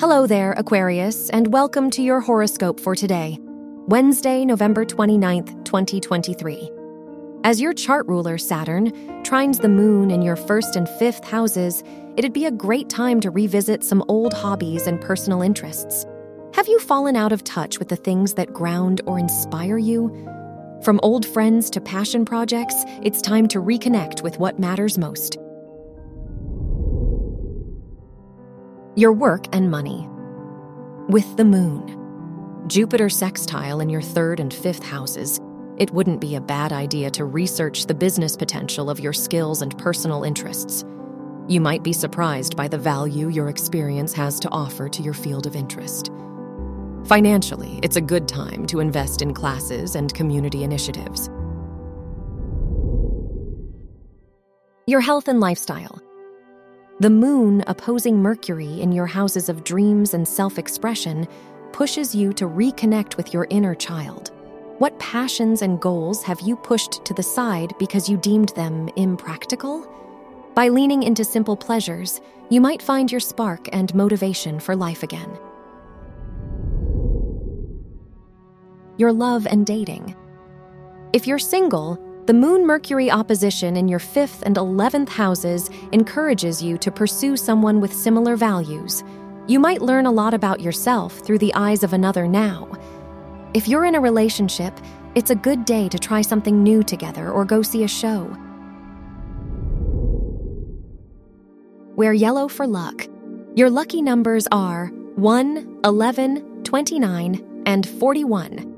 Hello there, Aquarius, and welcome to your horoscope for today, Wednesday, November 29th, 2023. As your chart ruler, Saturn, trines the moon in your first and fifth houses, it'd be a great time to revisit some old hobbies and personal interests. Have you fallen out of touch with the things that ground or inspire you? From old friends to passion projects, it's time to reconnect with what matters most. Your work and money. With the moon, Jupiter sextile in your third and fifth houses, it wouldn't be a bad idea to research the business potential of your skills and personal interests. You might be surprised by the value your experience has to offer to your field of interest. Financially, it's a good time to invest in classes and community initiatives. Your health and lifestyle. The moon opposing Mercury in your houses of dreams and self expression pushes you to reconnect with your inner child. What passions and goals have you pushed to the side because you deemed them impractical? By leaning into simple pleasures, you might find your spark and motivation for life again. Your love and dating. If you're single, the Moon Mercury opposition in your fifth and 11th houses encourages you to pursue someone with similar values. You might learn a lot about yourself through the eyes of another now. If you're in a relationship, it's a good day to try something new together or go see a show. Wear yellow for luck. Your lucky numbers are 1, 11, 29, and 41.